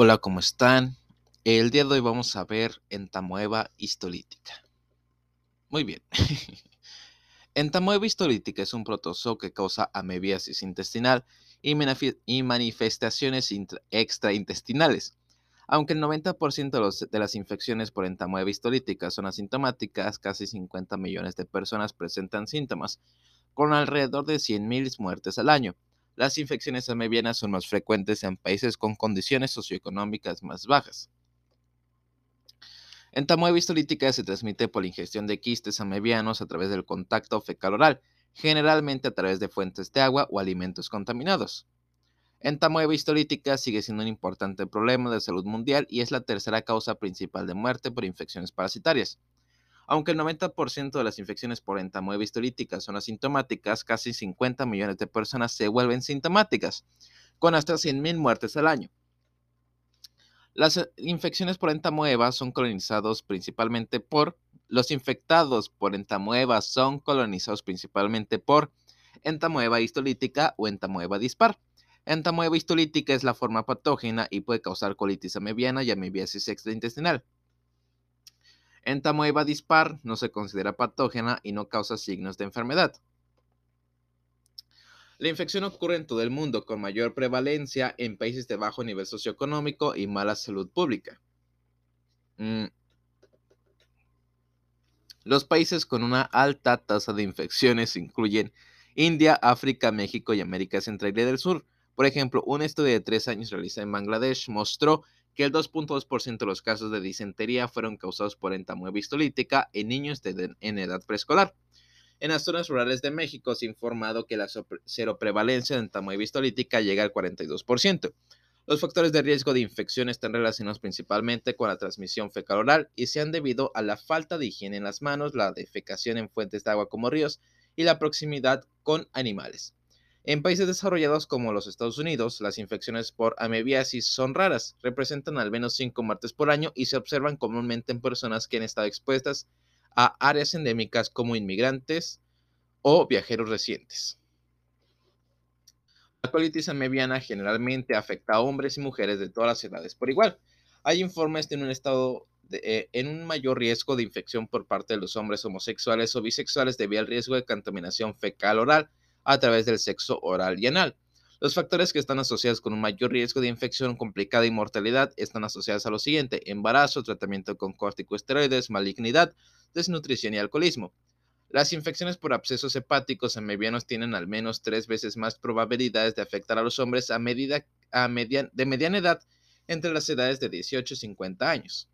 Hola, ¿cómo están? El día de hoy vamos a ver entamoeba histolítica. Muy bien. entamoeba histolítica es un protozoo que causa amebiasis intestinal y, manifestaciones extraintestinales. Aunque el 90% de las infecciones por entamoeba histolítica son asintomáticas, casi 50 millones de personas presentan síntomas, con alrededor de 100.000 muertes al año. Las infecciones amebianas son más frecuentes en países con condiciones socioeconómicas más bajas. Entamoeba histolítica se transmite por ingestión de quistes amebianos a través del contacto fecal-oral, generalmente a través de fuentes de agua o alimentos contaminados. Entamoeba histolítica sigue siendo un importante problema de salud mundial y es la tercera causa principal de muerte por infecciones parasitarias. Aunque el 90% de las infecciones por entamoeba histolítica son asintomáticas, casi 50 millones de personas se vuelven sintomáticas, con hasta 100.000 muertes al año. Las eh, infecciones por entamoeba son colonizados principalmente por los infectados por entamoeba son colonizados principalmente por entamoeba histolítica o entamoeba dispar. Entamoeba histolítica es la forma patógena y puede causar colitis amebiana y amebiasis extraintestinal. Entamoeba dispar no se considera patógena y no causa signos de enfermedad. La infección ocurre en todo el mundo con mayor prevalencia en países de bajo nivel socioeconómico y mala salud pública. Mm. Los países con una alta tasa de infecciones incluyen India, África, México y América Central y del Sur. Por ejemplo, un estudio de tres años realizado en Bangladesh mostró que el 2.2% de los casos de disentería fueron causados por entamoeba histolítica en niños en edad preescolar. En las zonas rurales de México se ha informado que la seroprevalencia de entamoeba histolítica llega al 42%. Los factores de riesgo de infección están relacionados principalmente con la transmisión fecal-oral y se han debido a la falta de higiene en las manos, la defecación en fuentes de agua como ríos y la proximidad con animales. En países desarrollados como los Estados Unidos, las infecciones por amebiasis son raras, representan al menos 5 muertes por año y se observan comúnmente en personas que han estado expuestas a áreas endémicas como inmigrantes o viajeros recientes. La colitis amebiana generalmente afecta a hombres y mujeres de todas las edades por igual. Hay informes de un estado eh, en un mayor riesgo de infección por parte de los hombres homosexuales o bisexuales debido al riesgo de contaminación fecal oral a través del sexo oral y anal. Los factores que están asociados con un mayor riesgo de infección complicada y mortalidad están asociados a lo siguiente: embarazo, tratamiento con corticosteroides, malignidad, desnutrición y alcoholismo. Las infecciones por abscesos hepáticos en medianos tienen al menos tres veces más probabilidades de afectar a los hombres a medida, a de mediana edad entre las edades de 18 y 50 años.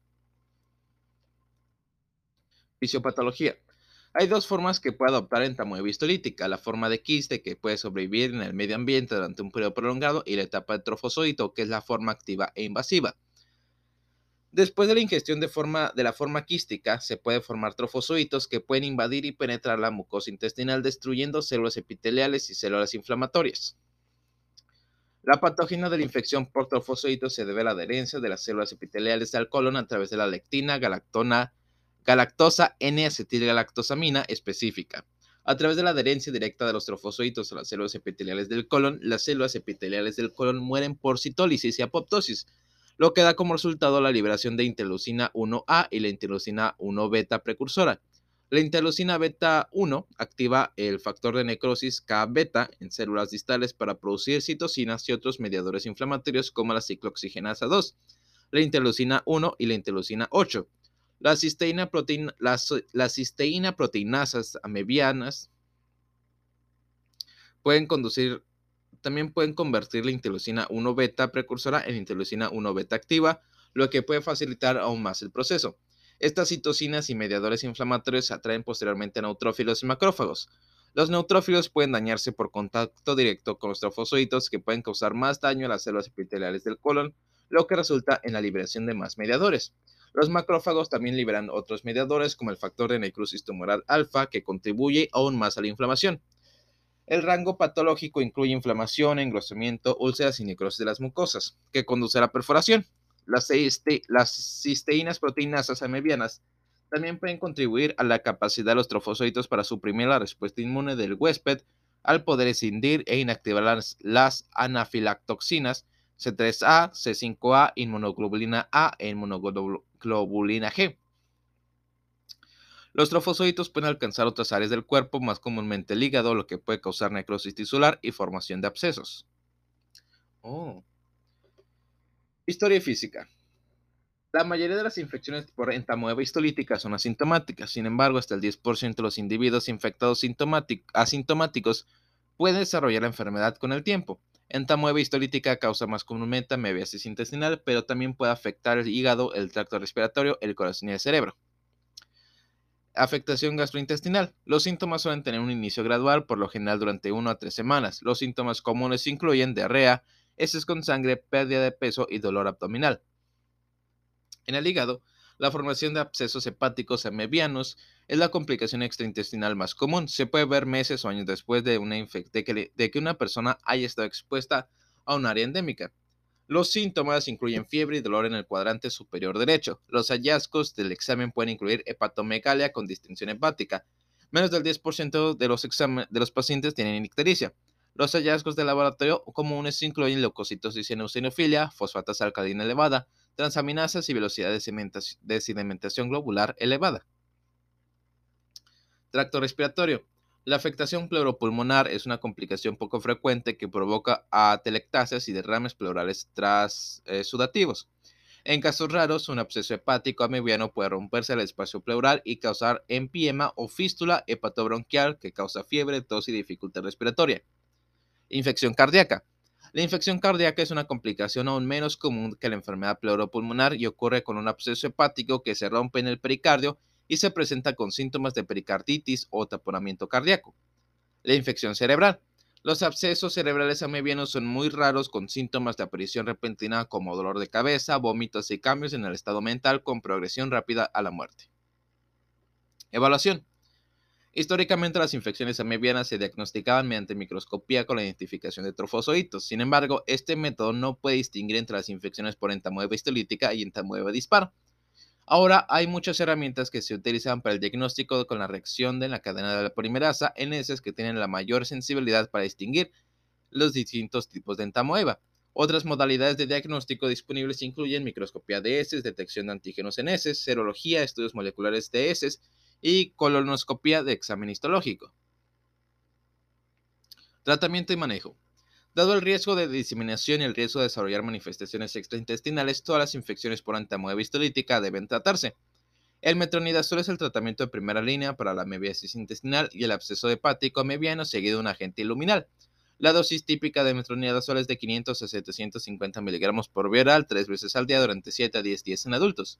Fisiopatología. Hay dos formas que puede adoptar entamoeba histolítica, la forma de quiste que puede sobrevivir en el medio ambiente durante un periodo prolongado y la etapa de trofozoito que es la forma activa e invasiva. Después de la ingestión de, forma, de la forma quística, se puede formar trofozoitos que pueden invadir y penetrar la mucosa intestinal destruyendo células epiteliales y células inflamatorias. La patógena de la infección por trofozoitos se debe a la adherencia de las células epiteliales al colon a través de la lectina, galactona, galactosa N-acetilgalactosamina específica. A través de la adherencia directa de los trofozoitos a las células epiteliales del colon, las células epiteliales del colon mueren por citólisis y apoptosis, lo que da como resultado la liberación de interleucina 1A y la interleucina 1 beta precursora. La interleucina beta 1 activa el factor de necrosis K-beta en células distales para producir citocinas y otros mediadores inflamatorios como la ciclooxigenasa 2, la interleucina 1 y la interleucina 8. La cisteína, proteína, la, cisteína proteinasas amebianas pueden conducir, también pueden convertir la interleucina 1 beta precursora en interleucina 1 beta activa, lo que puede facilitar aún más el proceso. Estas citocinas y mediadores inflamatorios atraen posteriormente a neutrófilos y macrófagos. Los neutrófilos pueden dañarse por contacto directo con los trofozoitos que pueden causar más daño a las células epiteliales del colon, lo que resulta en la liberación de más mediadores. Los macrófagos también liberan otros mediadores como el factor de necrosis tumoral alfa que contribuye aún más a la inflamación. El rango patológico incluye inflamación, engrosamiento, úlceras y necrosis de las mucosas, que conduce a la perforación. Las, cisteínas proteinasas amebianas también pueden contribuir a la capacidad de los trofocitos para suprimir la respuesta inmune del huésped al poder escindir e inactivar las, las anafilactoxinas C3A, C5A, inmunoglobulina A e inmunoglobulina G. Los trofosóitos pueden alcanzar otras áreas del cuerpo, más comúnmente el hígado, lo que puede causar necrosis tisular y formación de abscesos. Oh. Historia física. La mayoría de las infecciones por entamoeba histolítica son asintomáticas, sin embargo, hasta el 10% de los individuos infectados asintomáticos pueden desarrollar la enfermedad con el tiempo. Entamoeba histolítica causa más comúnmente amebiasis intestinal, pero también puede afectar el hígado, el tracto respiratorio, el corazón y el cerebro. Afectación gastrointestinal. Los síntomas suelen tener un inicio gradual, por lo general durante 1 a 3 semanas. Los síntomas comunes incluyen diarrea, heces con sangre, pérdida de peso y dolor abdominal. En el hígado, la formación de abscesos hepáticos amebianos es la complicación extraintestinal más común. Se puede ver meses o años después de, una que, de que una persona haya estado expuesta a un área endémica. Los síntomas incluyen fiebre y dolor en el cuadrante superior derecho. Los hallazgos del examen pueden incluir hepatomegalia con distinción hepática. Menos del 10% de los, de los pacientes tienen ictericia. Los hallazgos de laboratorio comunes incluyen leucocitosis en eosinofilia, fosfatasa alcalina elevada, transaminasas y velocidad de sedimentación globular elevada. Tracto respiratorio. La afectación pleuropulmonar es una complicación poco frecuente que provoca atelectasias y derrames pleurales sudativos. En casos raros, un absceso hepático amebiano puede romperse el espacio pleural y causar empiema o fístula hepatobronquial que causa fiebre, tos y dificultad respiratoria. Infección cardíaca. La infección cardíaca es una complicación aún menos común que la enfermedad pleuropulmonar y ocurre con un absceso hepático que se rompe en el pericardio y se presenta con síntomas de pericarditis o taponamiento cardíaco. La infección cerebral. Los abscesos cerebrales amebianos son muy raros con síntomas de aparición repentina como dolor de cabeza, vómitos y cambios en el estado mental con progresión rápida a la muerte. Evaluación. Históricamente las infecciones amebianas se diagnosticaban mediante microscopía con la identificación de trofozoitos. Sin embargo, este método no puede distinguir entre las infecciones por entamoeba histolítica y entamoeba dispar. Ahora hay muchas herramientas que se utilizan para el diagnóstico con la reacción de la cadena de la polimerasa en heces que tienen la mayor sensibilidad para distinguir los distintos tipos de entamoeba. Otras modalidades de diagnóstico disponibles incluyen microscopía de heces, detección de antígenos en heces, serología, estudios moleculares de heces, y colonoscopia de examen histológico. Tratamiento y manejo. Dado el riesgo de diseminación y el riesgo de desarrollar manifestaciones extraintestinales, todas las infecciones por antamoeba histolítica deben tratarse. El metronidazol es el tratamiento de primera línea para la amebiasis intestinal y el absceso hepático amebiano seguido de un agente iluminal. La dosis típica de metronidazol es de 500 a 750 miligramos por vía tres veces al día durante 7 a 10 días en adultos.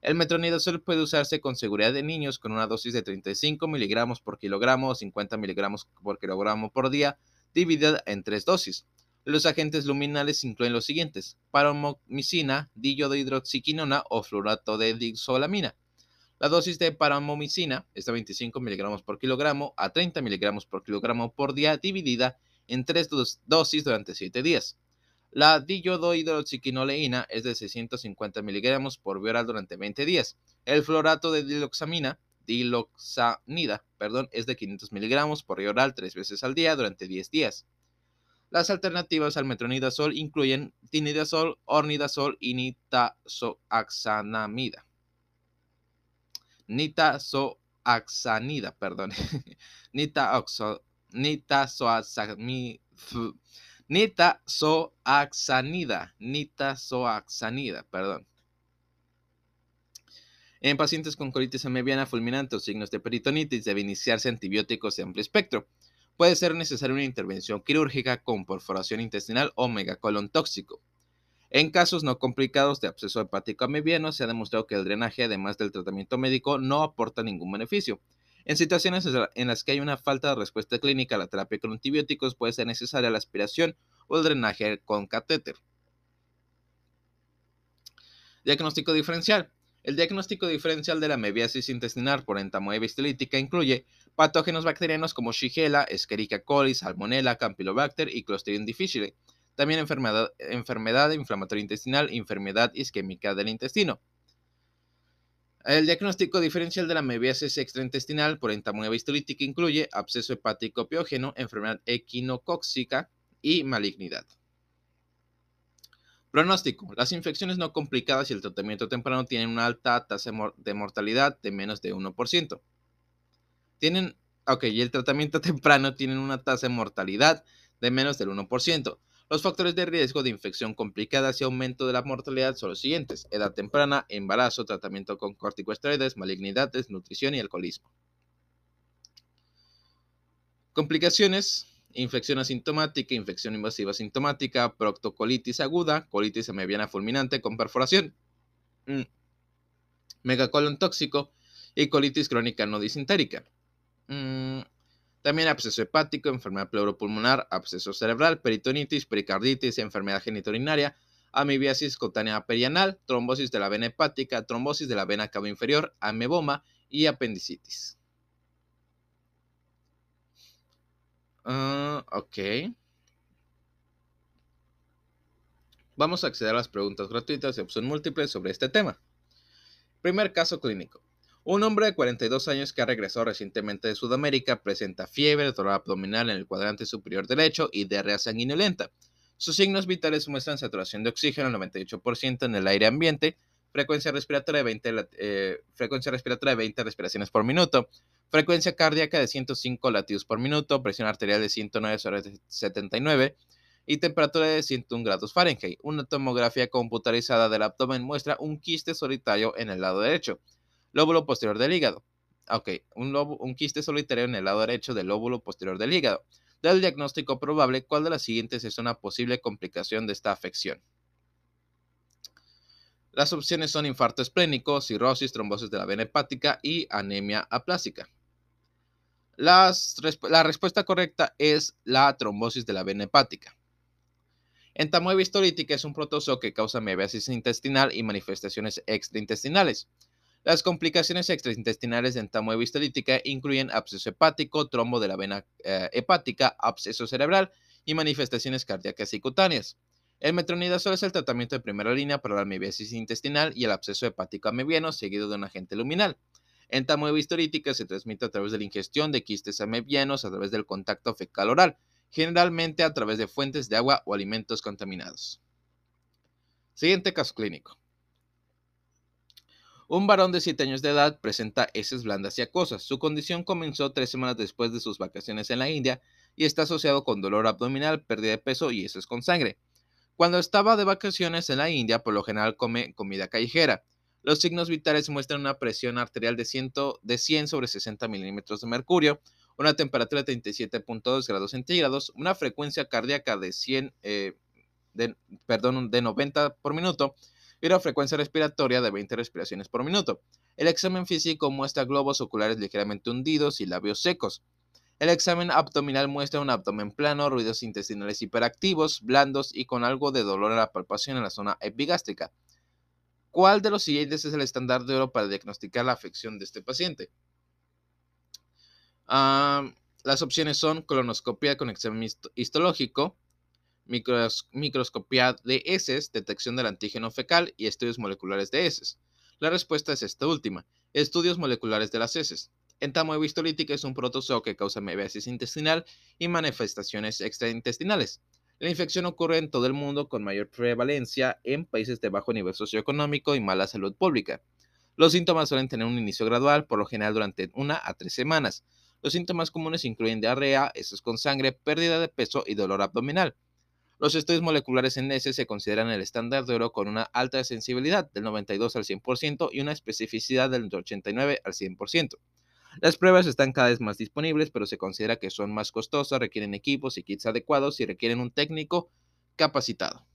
El metronidazol puede usarse con seguridad en niños con una dosis de 35 miligramos por kilogramo o 50 miligramos por kilogramo por día, dividida en tres dosis. Los agentes luminales incluyen los siguientes: paramomicina, diyodhidroxiquinona o fluorato de disolamina. La dosis de paramomicina es de 25 miligramos por kilogramo a 30 miligramos por kilogramo por día, dividida en tres dosis durante 7 días. La diodohidroxiquinoleína es de 650 miligramos por vía durante 20 días. El fluorato de diloxamina, diloxanida, perdón, es de 500 miligramos por vía oral tres veces al día durante 10 días. Las alternativas al metronidazol incluyen tinidazol, ornidazol y nitazoxanamida. Nitazoxanida, perdón. Nitazoxanida nitazoxanida, nitazoxanida, perdón. En pacientes con colitis amebiana fulminante o signos de peritonitis debe iniciarse antibióticos de amplio espectro. Puede ser necesaria una intervención quirúrgica con perforación intestinal o megacolon tóxico. En casos no complicados de absceso hepático amebiano se ha demostrado que el drenaje, además del tratamiento médico, no aporta ningún beneficio. En situaciones en las que hay una falta de respuesta clínica a la terapia con antibióticos, puede ser necesaria la aspiración o el drenaje con catéter. Diagnóstico diferencial. El diagnóstico diferencial de la mebiasis intestinal por entamoeba incluye patógenos bacterianos como Shigella, Escherichia coli, Salmonella, Campylobacter y Clostridium difficile. También enfermedad, enfermedad inflamatoria intestinal, enfermedad isquémica del intestino. El diagnóstico diferencial de la mebiasis extraintestinal por entamoeba histolítica incluye absceso hepático piógeno, enfermedad equinocóxica y malignidad. Pronóstico. Las infecciones no complicadas y el tratamiento temprano tienen una alta tasa de mortalidad de menos de 1%. Tienen, ok, y el tratamiento temprano tiene una tasa de mortalidad de menos del 1%. Los factores de riesgo de infección complicada y aumento de la mortalidad son los siguientes: edad temprana, embarazo, tratamiento con corticosteroides, malignidad, desnutrición y alcoholismo. Complicaciones: infección asintomática, infección invasiva asintomática, proctocolitis aguda, colitis mediana fulminante con perforación, mm, megacolon tóxico y colitis crónica no disintérica. Mm, también absceso hepático, enfermedad pleuropulmonar, absceso cerebral, peritonitis, pericarditis, enfermedad geniturinaria, amibiasis cutánea perianal, trombosis de la vena hepática, trombosis de la vena cava inferior, ameboma y apendicitis. Ah, ok. Vamos a acceder a las preguntas gratuitas de opción múltiple sobre este tema. Primer caso clínico. Un hombre de 42 años que ha regresado recientemente de Sudamérica presenta fiebre, dolor abdominal en el cuadrante superior derecho y diarrea sanguinolenta. Sus signos vitales muestran saturación de oxígeno al 98% en el aire ambiente, frecuencia respiratoria de 20, eh, frecuencia respiratoria de 20 respiraciones por minuto, frecuencia cardíaca de 105 latidos por minuto, presión arterial de 109 sobre 79 y temperatura de 101 grados Fahrenheit. Una tomografía computarizada del abdomen muestra un quiste solitario en el lado derecho. Lóbulo posterior del hígado. Ok, un, un quiste solitario en el lado derecho del lóbulo posterior del hígado. Del diagnóstico probable, ¿cuál de las siguientes es una posible complicación de esta afección? Las opciones son infarto esplénico, cirrosis, trombosis de la vena hepática y anemia aplásica. la respuesta correcta es la trombosis de la vena hepática. Entamoeba histolítica es un protozoo que causa amiasis intestinal y manifestaciones extraintestinales. Las complicaciones extraintestinales de histolítica incluyen absceso hepático, trombo de la vena eh, hepática, absceso cerebral y manifestaciones cardíacas y cutáneas. El metronidazol es el tratamiento de primera línea para la amibiasis intestinal y el absceso hepático amebiano seguido de un agente luminal. Entamoeba histolítica se transmite a través de la ingestión de quistes amebianos a través del contacto fecal oral, generalmente a través de fuentes de agua o alimentos contaminados. Siguiente caso clínico. Un varón de 7 años de edad presenta heces blandas y acosas. Su condición comenzó tres semanas después de sus vacaciones en la India y está asociado con dolor abdominal, pérdida de peso y heces con sangre. Cuando estaba de vacaciones en la India, por lo general come comida callejera. Los signos vitales muestran una presión arterial de, 100, de 100 sobre 60 milímetros de mercurio, una temperatura de 37.2 grados centígrados, una frecuencia cardíaca de 100, eh, perdón, de 90 por minuto, y una frecuencia respiratoria de 20 respiraciones por minuto. El examen físico muestra globos oculares ligeramente hundidos y labios secos. El examen abdominal muestra un abdomen plano, ruidos intestinales hiperactivos, blandos y con algo de dolor en la palpación en la zona epigástrica. ¿Cuál de los siguientes es el estándar de oro para diagnosticar la afección de este paciente? Ah, las opciones son colonoscopia con examen histológico, microscopía de heces, detección del antígeno fecal y estudios moleculares de heces. La respuesta es esta última, estudios moleculares de las heces. Entamoeba histolítica es un protozoo que causa mebiasis intestinal y manifestaciones extraintestinales. La infección ocurre en todo el mundo con mayor prevalencia en países de bajo nivel socioeconómico y mala salud pública. Los síntomas suelen tener un inicio gradual, por lo general durante una a tres semanas. Los síntomas comunes incluyen diarrea, heces con sangre, pérdida de peso y dolor abdominal. Los estudios moleculares en S se consideran el estándar de oro con una alta sensibilidad del 92 al 100% y una especificidad del 89 al 100%. Las pruebas están cada vez más disponibles, pero se considera que son más costosas, requieren equipos y kits adecuados y requieren un técnico capacitado.